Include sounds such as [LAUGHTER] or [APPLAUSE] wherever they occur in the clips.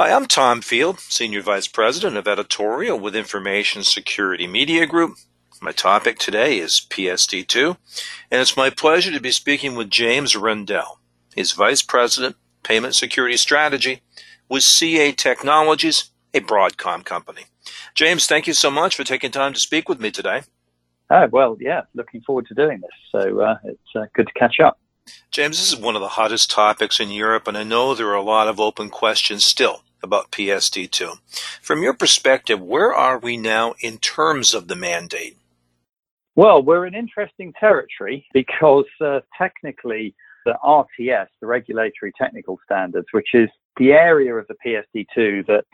Hi, I'm Tom Field, Senior Vice President of Editorial with Information Security Media Group. My topic today is PSD2, and it's my pleasure to be speaking with James Rendell. He's Vice President, Payment Security Strategy with CA Technologies, a Broadcom company. James, thank you so much for taking time to speak with me today. Oh, well, yeah, looking forward to doing this. So uh, it's uh, good to catch up. James, this is one of the hottest topics in Europe, and I know there are a lot of open questions still about PSD2. From your perspective, where are we now in terms of the mandate? Well, we're in interesting territory because uh, technically the RTS, the regulatory technical standards, which is the area of the PSD2 that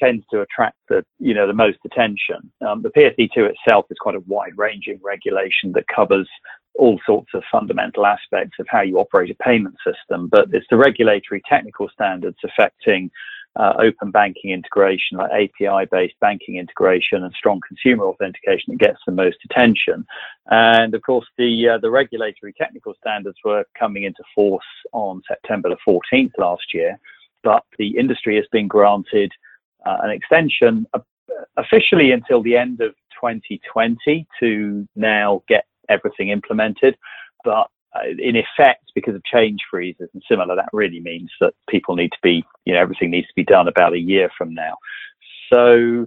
tends to attract the you know the most attention. Um, the PSD2 itself is quite a wide-ranging regulation that covers all sorts of fundamental aspects of how you operate a payment system, but it's the regulatory technical standards affecting uh, open banking integration, like API-based banking integration and strong consumer authentication that gets the most attention. And of course, the uh, the regulatory technical standards were coming into force on September the 14th last year, but the industry has been granted uh, an extension uh, officially until the end of 2020 to now get everything implemented. But in effect, because of change freezes and similar, that really means that people need to be, you know, everything needs to be done about a year from now. So,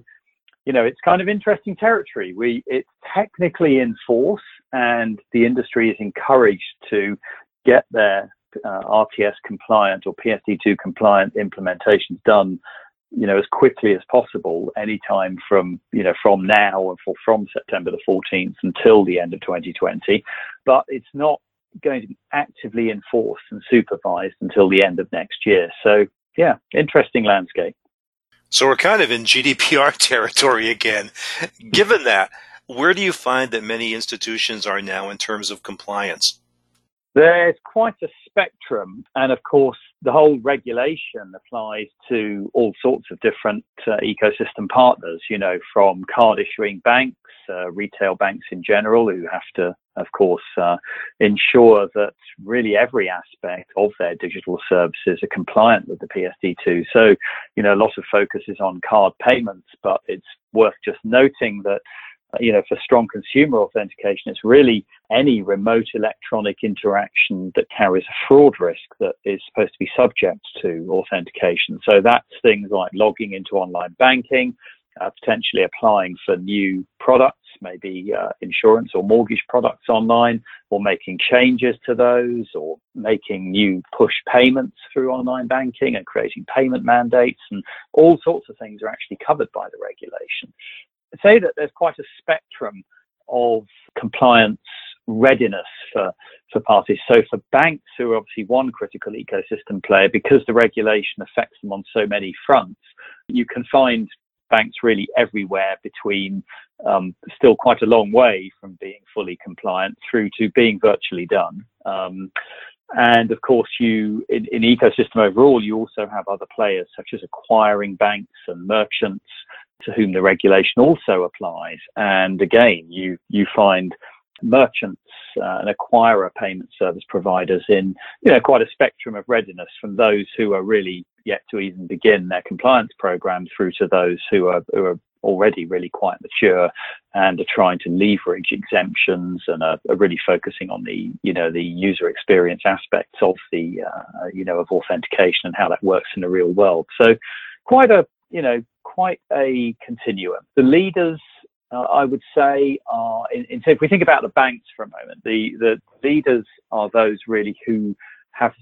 you know, it's kind of interesting territory. We, it's technically in force, and the industry is encouraged to get their uh, RTS compliant or PSD2 compliant implementations done you know, as quickly as possible, anytime from, you know, from now and from September the 14th until the end of 2020. But it's not going to be actively enforced and supervised until the end of next year. So, yeah, interesting landscape. So we're kind of in GDPR [LAUGHS] territory again. Given that, where do you find that many institutions are now in terms of compliance? There's quite a spectrum, and of course, the whole regulation applies to all sorts of different uh, ecosystem partners, you know, from card issuing banks, uh, retail banks in general, who have to, of course, uh, ensure that really every aspect of their digital services are compliant with the PSD2. So, you know, a lot of focus is on card payments, but it's worth just noting that you know, for strong consumer authentication, it's really any remote electronic interaction that carries a fraud risk that is supposed to be subject to authentication. So that's things like logging into online banking, uh, potentially applying for new products, maybe uh, insurance or mortgage products online, or making changes to those, or making new push payments through online banking and creating payment mandates, and all sorts of things are actually covered by the regulation say that there's quite a spectrum of compliance readiness for, for parties. So for banks, who are obviously one critical ecosystem player, because the regulation affects them on so many fronts, you can find banks really everywhere between um, still quite a long way from being fully compliant through to being virtually done. Um, and of course, you in, in ecosystem overall, you also have other players such as acquiring banks and merchants to whom the regulation also applies. And again, you, you find merchants uh, and acquirer payment service providers in you know quite a spectrum of readiness from those who are really yet to even begin their compliance program through to those who are, who are already really quite mature and are trying to leverage exemptions and are, are really focusing on the you know the user experience aspects of the uh, you know of authentication and how that works in the real world so quite a you know quite a continuum. The leaders, uh, I would say, are in, in, if we think about the banks for a moment, the the leaders are those really who have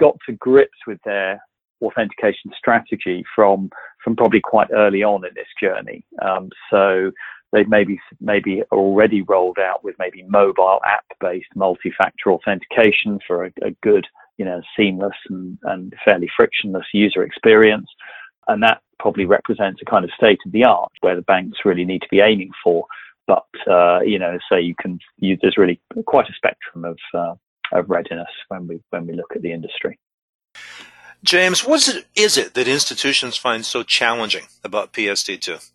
got to grips with their authentication strategy from from probably quite early on in this journey. Um, so they've maybe maybe already rolled out with maybe mobile app based multi-factor authentication for a, a good you know seamless and, and fairly frictionless user experience and that probably represents a kind of state of the art where the banks really need to be aiming for. But uh, you know, so you can you, there's really quite a spectrum of uh, of readiness when we when we look at the industry. James, what is it, is it that institutions find so challenging about PSD2?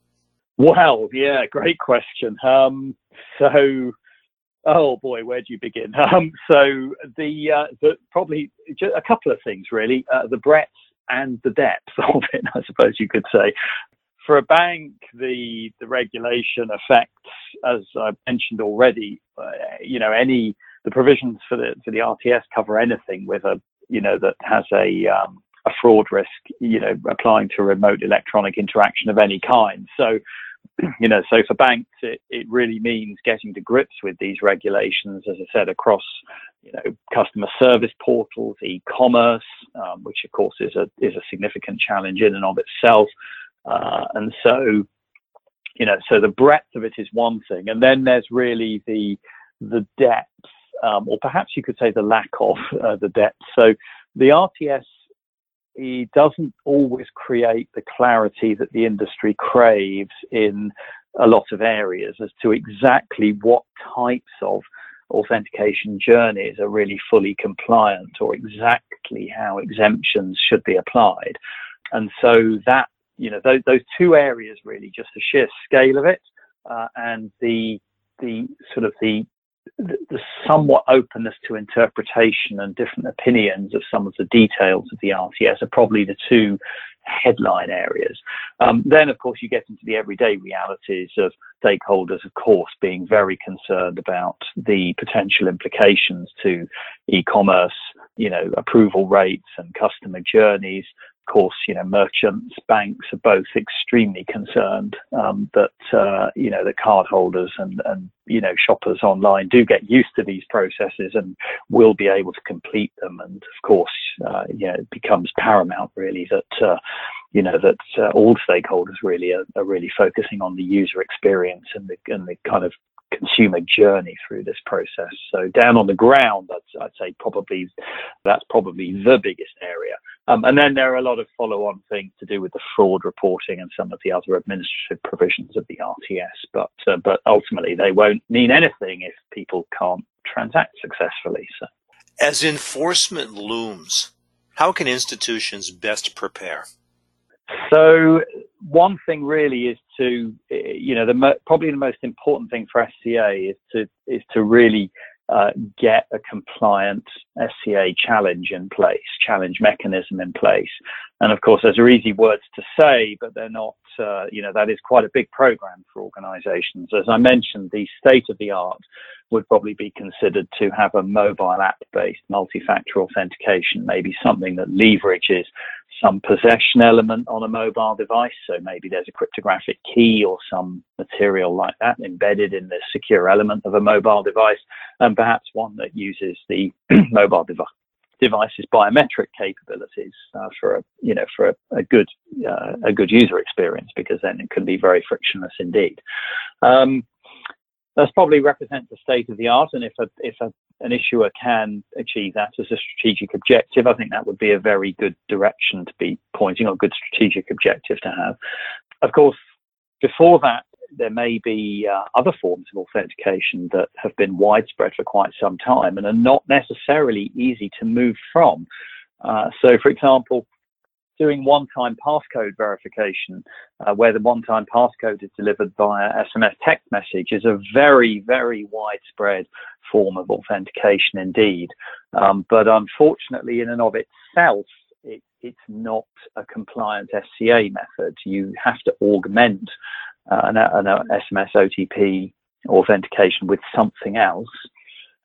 Well, yeah, great question. Um, so, oh boy, where do you begin? [LAUGHS] Um, so the, uh, the probably a couple of things really. Uh, the breadth and the depth [LAUGHS] of it, I suppose you could say. For a bank, the the regulation affects, as I mentioned already, uh, you know, any the provisions for the for the RTS cover anything with a you know that has a um, a fraud risk, you know, applying to remote electronic interaction of any kind. So, [CLEARS THROAT] you know, so for banks, it, it really means getting to grips with these regulations, as I said, across, you know, customer service portals, e-commerce, um, which of course is a is a significant challenge in and of itself. Uh, and so, you know, so the breadth of it is one thing, and then there's really the the depth, um, or perhaps you could say the lack of uh, the depth. So the RTS he doesn't always create the clarity that the industry craves in a lot of areas as to exactly what types of authentication journeys are really fully compliant or exactly how exemptions should be applied. And so that, you know, those, those two areas really, just the sheer scale of it uh, and the, the sort of the the somewhat openness to interpretation and different opinions of some of the details of the RTS are probably the two headline areas. Um, then, of course, you get into the everyday realities of stakeholders, of course, being very concerned about the potential implications to e-commerce, you know, approval rates and customer journeys, course, you know, merchants, banks are both extremely concerned um, that uh, you know the cardholders and and you know shoppers online do get used to these processes and will be able to complete them. And of course, uh, you know, it becomes paramount really that uh, you know that uh, all stakeholders really are, are, really focusing on the user experience and the and the kind of consumer journey through this process. So down on the ground, I'd, I'd say probably that's probably the biggest area. Um, and then there are a lot of follow-on things to do with the fraud reporting and some of the other administrative provisions of the RTS. But uh, but ultimately, they won't mean anything if people can't transact successfully. So, as enforcement looms, how can institutions best prepare? So one thing really is to, you know, the mo- probably the most important thing for SCA is to is to really uh, get a compliant SCA challenge in place, challenge mechanism in place. And of course, those are easy words to say, but they're not, uh, you know, that is quite a big program for organizations. As I mentioned, the state of the art would probably be considered to have a mobile app based multi factor authentication, maybe something that leverages some possession element on a mobile device. So maybe there's a cryptographic key or some material like that embedded in the secure element of a mobile device, and perhaps one that uses the [CLEARS THROAT] mobile device device's biometric capabilities uh, for a you know for a, a good uh, a good user experience because then it can be very frictionless indeed. Um, that's probably represents the state of the art. And if a, if a, an issuer can achieve that as a strategic objective, I think that would be a very good direction to be pointing, or a good strategic objective to have. Of course, before that, there may be uh, other forms of authentication that have been widespread for quite some time and are not necessarily easy to move from. Uh, so, for example, doing one-time passcode verification, uh, where the one-time passcode is delivered via SMS text message, is a very, very widespread form of authentication indeed. Um, but unfortunately, in and of itself, it, it's not a compliant SCA method. You have to augment uh, an, an SMS OTP authentication with something else.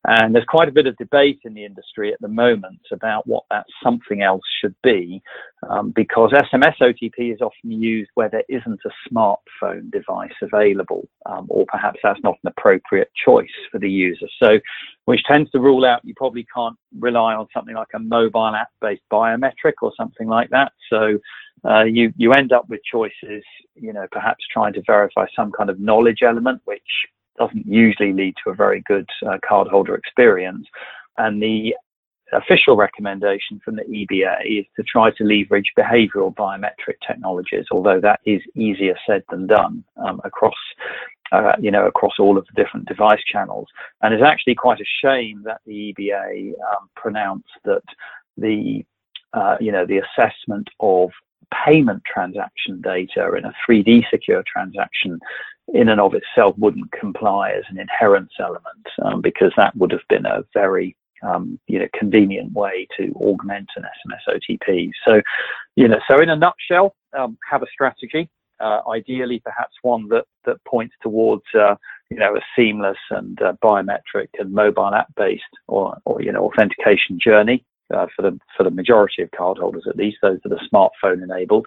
And there's quite a bit of debate in the industry at the moment about what that something else should be, um, because SMS OTP is often used where there isn't a smartphone device available, um, or perhaps that's not an appropriate choice for the user. So, which tends to rule out you probably can't rely on something like a mobile app-based biometric or something like that. So, uh, you you end up with choices, you know, perhaps trying to verify some kind of knowledge element, which doesn't usually lead to a very good uh, cardholder experience. And the official recommendation from the EBA is to try to leverage behavioral biometric technologies, although that is easier said than done um, across, uh, you know, across all of the different device channels. And it's actually quite a shame that the EBA um, pronounced that the, uh, you know, the assessment of payment transaction data in a 3D secure transaction in and of itself wouldn't comply as an inherence element um, because that would have been a very um, you know convenient way to augment an SMS OTP. So, you know, so in a nutshell, um, have a strategy. Uh, ideally, perhaps one that that points towards uh, you know a seamless and uh, biometric and mobile app based or, or you know authentication journey. Uh, for the for the majority of cardholders, at least those that are smartphone enabled,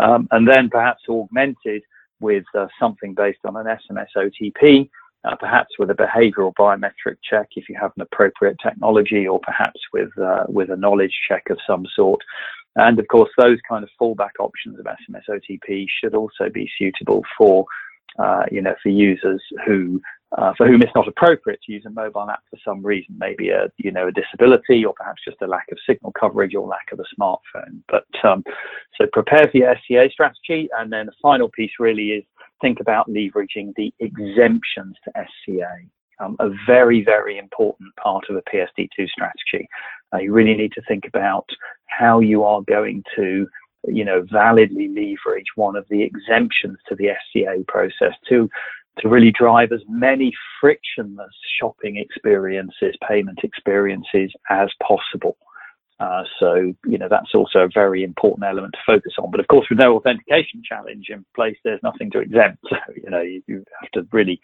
um, and then perhaps augmented with uh, something based on an SMS OTP, uh, perhaps with a behavioral biometric check if you have an appropriate technology, or perhaps with uh, with a knowledge check of some sort. And of course, those kind of fallback options of SMS OTP should also be suitable for uh, you know for users who uh, for whom it's not appropriate to use a mobile app for some reason, maybe a you know a disability or perhaps just a lack of signal coverage or lack of a smartphone. But um, so prepare for your SCA strategy, and then the final piece really is think about leveraging the exemptions to SCA. Um, a very very important part of a PSD2 strategy. Uh, you really need to think about how you are going to you know validly leverage one of the exemptions to the SCA process to to really drive as many frictionless shopping experiences, payment experiences as possible. Uh, so, you know, that's also a very important element to focus on. But of course, with no authentication challenge in place, there's nothing to exempt. [LAUGHS] So, you know, you, you have to really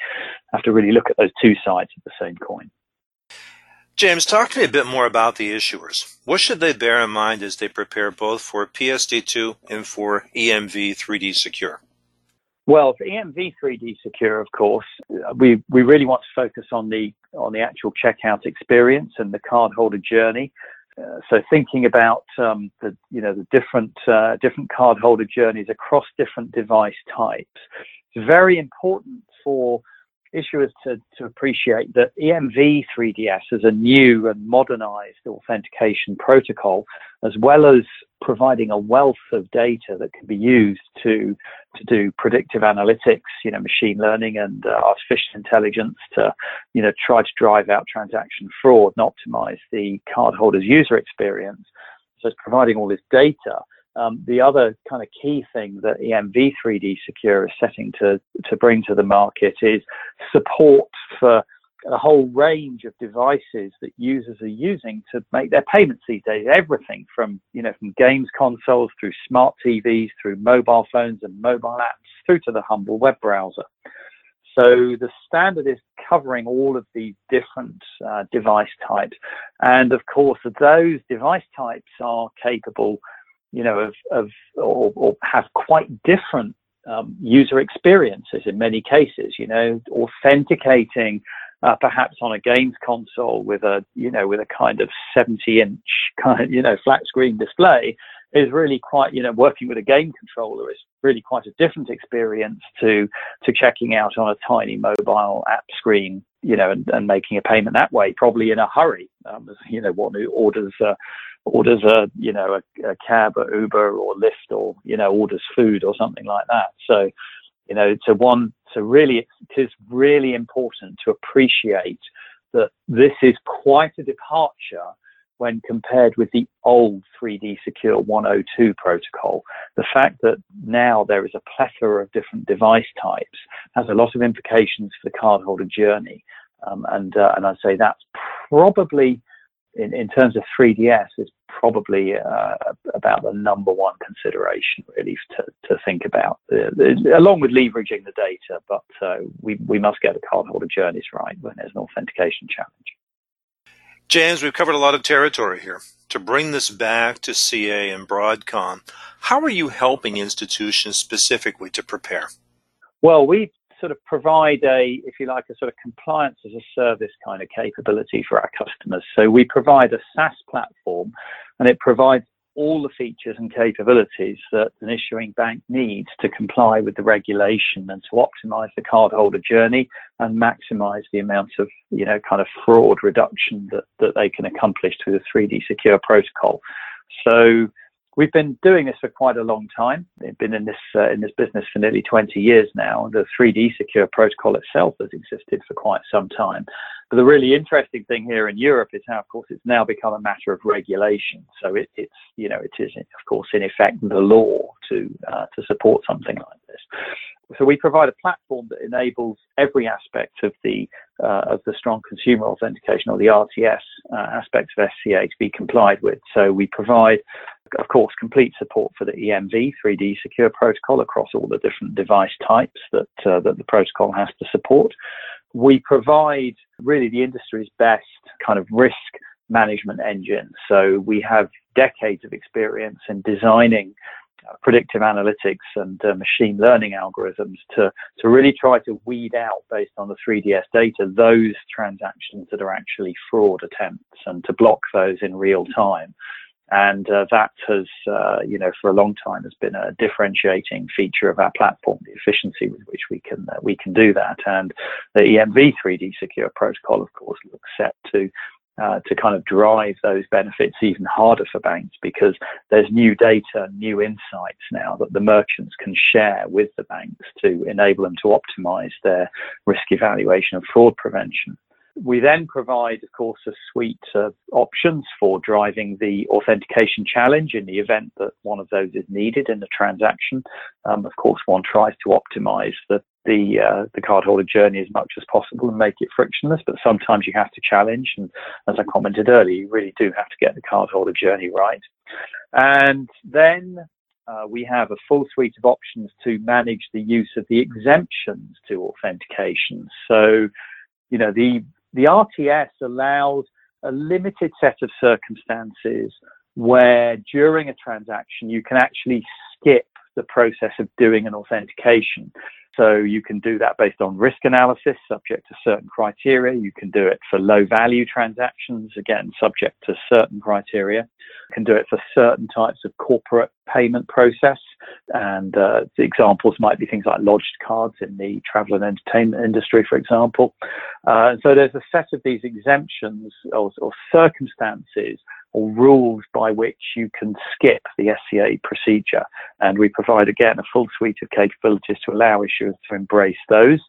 have to really look at those two sides of the same coin. James, talk to me a bit more about the issuers. What should they bear in mind as they prepare both for PSD2 and for EMV 3D Secure? Well, for EMV 3D Secure, of course, we, we really want to focus on the on the actual checkout experience and the cardholder journey. Uh, so thinking about um, the you know the different uh, different cardholder journeys across different device types, it's very important for issuers to, to appreciate that EMV 3DS is a new and modernized authentication protocol, as well as providing a wealth of data that can be used to to do predictive analytics, you know, machine learning and uh, artificial intelligence to, you know, try to drive out transaction fraud and optimize the cardholder's user experience. So it's providing all this data um, the other kind of key thing that EMV 3D Secure is setting to, to bring to the market is support for a whole range of devices that users are using to make their payments these days. Everything from, you know, from games consoles through smart TVs, through mobile phones and mobile apps, through to the humble web browser. So the standard is covering all of these different uh, device types. And of course, those device types are capable you know, of, of or, or have quite different um, user experiences in many cases. You know, authenticating uh, perhaps on a games console with a you know with a kind of 70 inch kind of you know flat screen display is really quite you know working with a game controller is really quite a different experience to to checking out on a tiny mobile app screen you know and, and making a payment that way probably in a hurry um, you know one who orders uh, orders a you know a, a cab or Uber or Lyft or you know orders food or something like that. So you know to one to really it is really important to appreciate that this is quite a departure when compared with the old 3D Secure 102 protocol. The fact that now there is a plethora of different device types has a lot of implications for the cardholder journey. Um, and uh, and I'd say that's probably in, in terms of 3DS is probably uh, about the number one consideration really to, to think about, uh, along with leveraging the data. But uh, we, we must get the cardholder journeys right when there's an authentication challenge. James, we've covered a lot of territory here. To bring this back to CA and Broadcom, how are you helping institutions specifically to prepare? Well, we sort of provide a, if you like, a sort of compliance as a service kind of capability for our customers. So we provide a SaaS platform and it provides all the features and capabilities that an issuing bank needs to comply with the regulation and to optimize the cardholder journey and maximize the amount of, you know, kind of fraud reduction that, that they can accomplish through the 3D secure protocol. So We've been doing this for quite a long time. We've been in this uh, in this business for nearly 20 years now. The 3D Secure protocol itself has existed for quite some time. But the really interesting thing here in Europe is how, of course, it's now become a matter of regulation. So it, it's you know it is of course in effect the law to uh, to support something like this. So we provide a platform that enables every aspect of the uh, of the strong consumer authentication or the RTS uh, aspects of SCA to be complied with. So we provide, of course, complete support for the EMV 3D secure protocol across all the different device types that uh, that the protocol has to support. We provide really the industry's best kind of risk management engine. So we have decades of experience in designing uh, predictive analytics and uh, machine learning algorithms to, to really try to weed out based on the 3DS data those transactions that are actually fraud attempts and to block those in real time. And uh, that has, uh, you know, for a long time has been a differentiating feature of our platform, the efficiency with which we can uh, we can do that. And the EMV 3D Secure protocol, of course, looks set to uh, to kind of drive those benefits even harder for banks because there's new data, new insights now that the merchants can share with the banks to enable them to optimize their risk evaluation and fraud prevention. We then provide, of course, a suite of options for driving the authentication challenge in the event that one of those is needed in the transaction. Um, of course, one tries to optimize the the uh, the cardholder journey as much as possible and make it frictionless. But sometimes you have to challenge, and as I commented earlier, you really do have to get the cardholder journey right. And then uh, we have a full suite of options to manage the use of the exemptions to authentication. So, you know, the the RTS allows a limited set of circumstances where during a transaction you can actually skip the process of doing an authentication. So you can do that based on risk analysis, subject to certain criteria. You can do it for low value transactions, again, subject to certain criteria. You can do it for certain types of corporate payment process. And uh, the examples might be things like lodged cards in the travel and entertainment industry, for example. Uh, so there's a set of these exemptions or, or circumstances or rules by which you can skip the SCA procedure. And we provide, again, a full suite of capabilities to allow issuers to embrace those.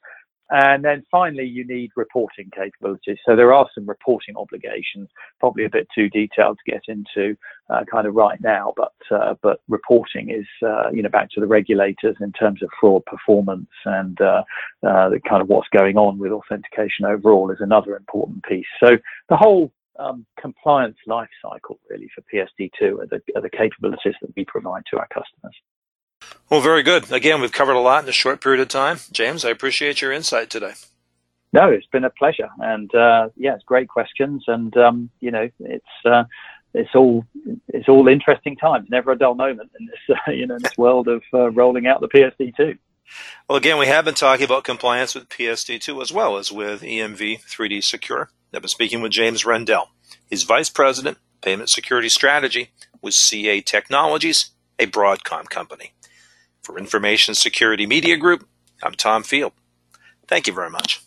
And then finally, you need reporting capabilities. So there are some reporting obligations, probably a bit too detailed to get into uh, kind of right now, but uh, but reporting is uh, you know back to the regulators in terms of fraud performance and uh, uh, the kind of what's going on with authentication overall is another important piece. So the whole um, compliance life cycle really for PSD2 are the, are the capabilities that we provide to our customers. Well, very good. Again, we've covered a lot in a short period of time. James, I appreciate your insight today. No, it's been a pleasure, and uh, yeah, it's great questions, and um, you know, it's uh, it's all it's all interesting times. Never a dull moment in this [LAUGHS] uh, you know in this world of uh, rolling out the PSD2. Well, again, we have been talking about compliance with PSD2 as well as with EMV 3D Secure. I've been speaking with James Rendell. He's Vice President, Payment Security Strategy with CA Technologies, a Broadcom company. For Information Security Media Group, I'm Tom Field. Thank you very much.